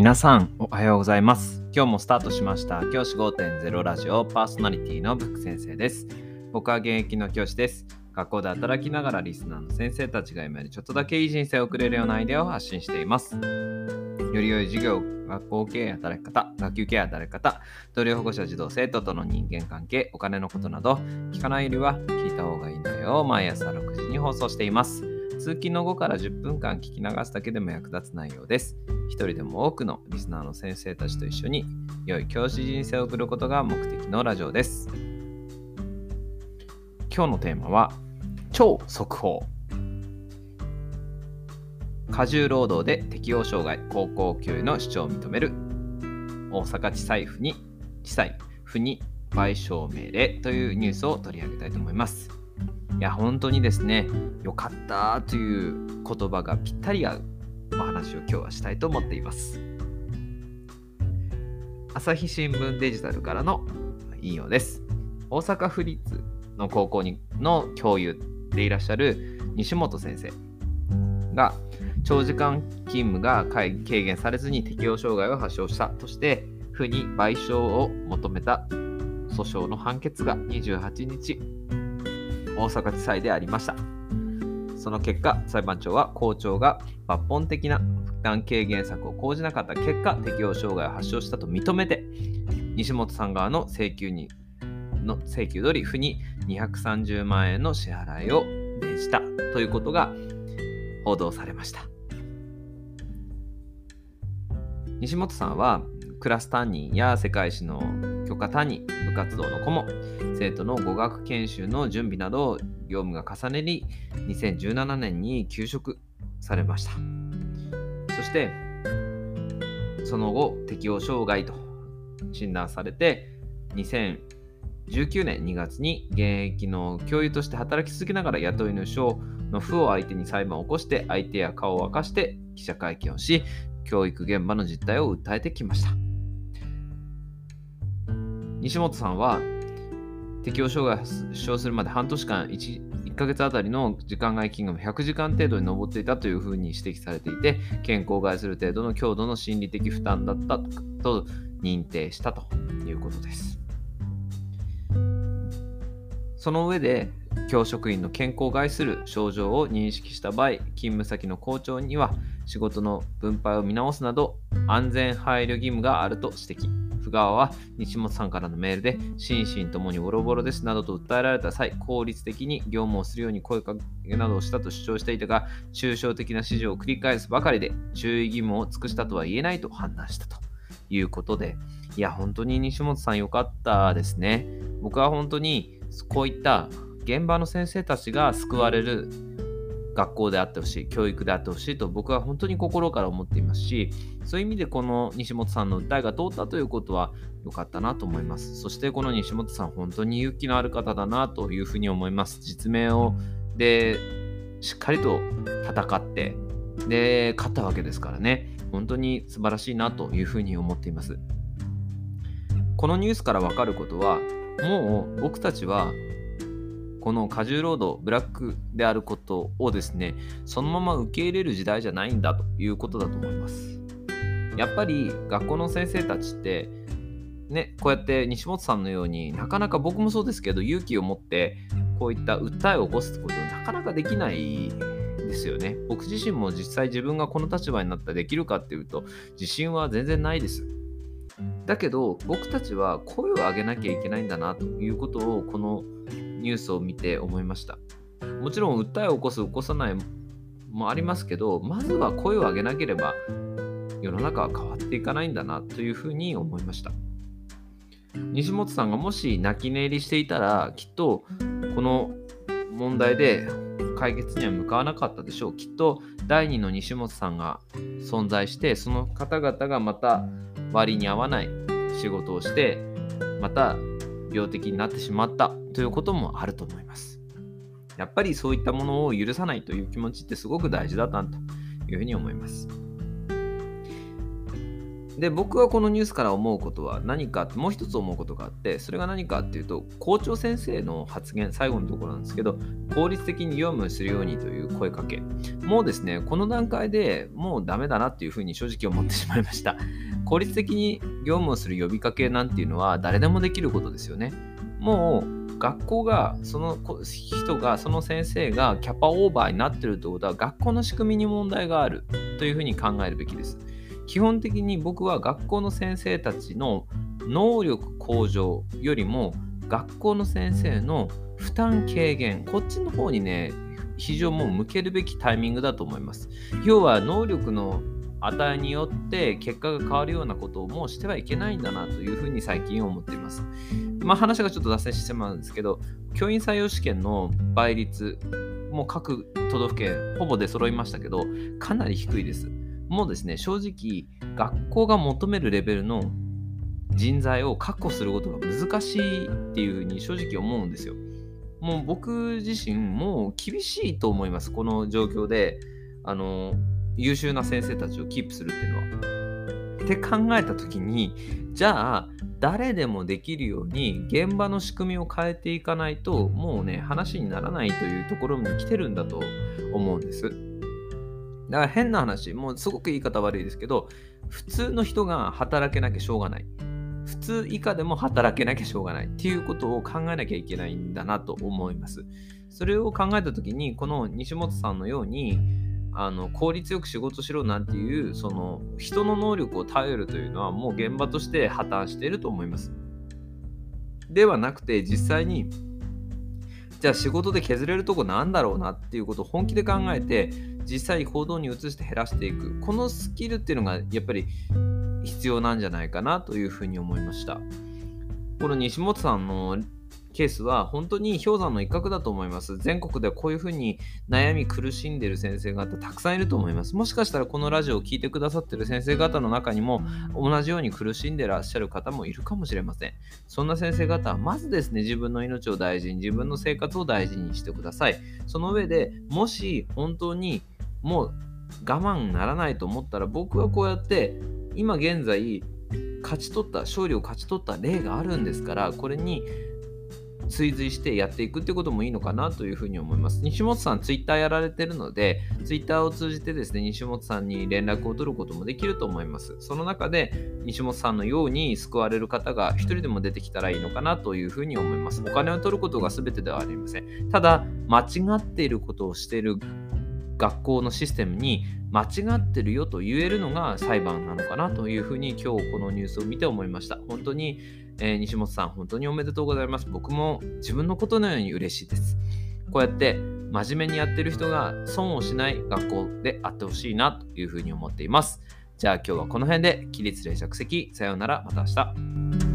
皆さんおはようございます。今日もスタートしました。教師5.0ラジオパーソナリティのブック先生です。僕は現役の教師です。学校で働きながらリスナーの先生たちが今よりちょっとだけいい人生を送れるようなアイデアを発信しています。より良い授業、学校経営働き方、学級経営働き方、同僚保護者、児童生徒との人間関係、お金のことなど、聞かないよりは聞いた方がいいのよ毎朝6時に放送しています。通勤の後から10分間聞き流すだけでも役立つ内容です。一人でも多くのリスナーの先生たちと一緒に良い教師人生を送ることが目的のラジオです。今日のテーマは超速報。過重労働で適応障害高校教諭の主張を認める大阪地裁府に地裁府に賠償命令というニュースを取り上げたいと思います。いや本当にですねよかったという言葉がぴったり合うお話を今日はしたいと思っています。朝日新聞デジタルからの引用です。大阪府立の高校にの教諭でいらっしゃる西本先生が長時間勤務が軽減されずに適応障害を発症したとして府に賠償を求めた訴訟の判決が28日大阪地裁でありましたその結果裁判長は校長が抜本的な負担軽減策を講じなかった結果適応障害を発症したと認めて西本さん側の請求にの請求通り府に230万円の支払いを命じたということが報道されました。西本さんはクラス担任や世界史の許可担任、部活動の顧問、生徒の語学研修の準備など業務が重ねり、2017年に休職されました。そして、その後、適応障害と診断されて、2019年2月に現役の教諭として働き続けながら雇い主の負を相手に裁判を起こして相手や顔を明かして記者会見をし教育現場の実態を訴えてきました西本さんは適応障害を発症するまで半年間 1, 1ヶ月あたりの時間外勤務100時間程度に上っていたというふうに指摘されていて健康を害する程度の強度の心理的負担だったと認定したということですその上で教職員の健康を害する症状を認識した場合勤務先の校長には仕事の分配を見直すなど安全配慮義務があると指摘。府側は西本さんからのメールで心身ともにボロボロですなどと訴えられた際、効率的に業務をするように声かけなどをしたと主張していたが、抽象的な指示を繰り返すばかりで注意義務を尽くしたとは言えないと判断したということで、いや、本当に西本さん良かったですね。僕は本当にこういった現場の先生たちが救われる学校であってほしい、教育であってほしいと僕は本当に心から思っていますし、そういう意味でこの西本さんの訴えが通ったということは良かったなと思います。そしてこの西本さん、本当に勇気のある方だなというふうに思います。実名をでしっかりと戦って、で、勝ったわけですからね、本当に素晴らしいなというふうに思っています。このニュースからわかることは、もう僕たちはこの過重労働、ブラックであることをですね、そのまま受け入れる時代じゃないんだということだと思います。やっぱり学校の先生たちって、ね、こうやって西本さんのようになかなか僕もそうですけど勇気を持ってこういった訴えを起こすってことはなかなかできないですよね。僕自身も実際自分がこの立場になったらできるかっていうと自信は全然ないです。だけど僕たちは声を上げなきゃいけないんだなということをこのニュースを見て思いました。もちろん訴えを起こす、起こさないもありますけど、まずは声を上げなければ世の中は変わっていかないんだなというふうに思いました。西本さんがもし泣き寝入りしていたら、きっとこの問題で解決には向かわなかったでしょう。きっと第2の西本さんが存在して、その方々がまた割に合わない仕事をして、また病的になってしまったということもあると思います。やっぱりそういったものを許さないという気持ちってすごく大事だったというふうに思います。で僕はこのニュースから思うことは何かもう一つ思うことがあってそれが何かっていうと校長先生の発言最後のところなんですけど効率的に業務をするようにという声かけもうですねこの段階でもうダメだなっていうふうに正直思ってしまいました効率的に業務をする呼びかけなんていうのは誰でもできることですよねもう学校がその人がその先生がキャパオーバーになってるってことは学校の仕組みに問題があるというふうに考えるべきです。基本的に僕は学校の先生たちの能力向上よりも学校の先生の負担軽減こっちの方にね非常もう向けるべきタイミングだと思います。要は能力の値によって結果が変わるようなことをもうしてはいけないんだなというふうに最近思っています。まあ話がちょっと脱線してしまうんですけど、教員採用試験の倍率、もう各都道府県ほぼ出揃いましたけど、かなり低いです。もうですね、正直、学校が求めるレベルの人材を確保することが難しいっていうふうに正直思うんですよ。もう僕自身、もう厳しいと思います、この状況で。あの、優秀な先生たちをキープするっていうのは。って考えた時に、じゃあ、誰でもできるように現場の仕組みを変えていかないと、もうね、話にならないというところに来てるんだと思うんです。だから変な話、もうすごく言い方悪いですけど、普通の人が働けなきゃしょうがない。普通以下でも働けなきゃしょうがないっていうことを考えなきゃいけないんだなと思います。それを考えた時に、この西本さんのように、あの効率よく仕事しろなんていうその人の能力を頼るというのはもう現場として破綻していると思います。ではなくて実際にじゃあ仕事で削れるとこなんだろうなっていうことを本気で考えて実際行動に移して減らしていくこのスキルっていうのがやっぱり必要なんじゃないかなというふうに思いましたこの西本さんのケースは本当に氷山の一角だと思います。全国ではこういうふうに悩み苦しんでいる先生方たくさんいると思います。もしかしたらこのラジオを聴いてくださっている先生方の中にも同じように苦しんでらっしゃる方もいるかもしれません。そんな先生方はまずですね、自分の命を大事に、自分の生活を大事にしてください。その上でもし本当にもう我慢ならないと思ったら僕はこうやって今現在勝ち取った勝利を勝ち取った例があるんですからこれに追随してやっていくってこともいいのかなというふうに思います。西本さん、ツイッターやられてるので、ツイッターを通じてですね、西本さんに連絡を取ることもできると思います。その中で、西本さんのように救われる方が一人でも出てきたらいいのかなというふうに思います。お金を取ることが全てではありません。ただ、間違っていることをしている学校のシステムに間違ってるよと言えるのが裁判なのかなというふうに今日このニュースを見て思いました。本当に、えー、西本さん、本当におめでとうございます。僕も自分のことのように嬉しいです。こうやって真面目にやってる人が損をしない学校であってほしいなというふうに思っています。じゃあ今日はこの辺で起立連着席さようならまた明日。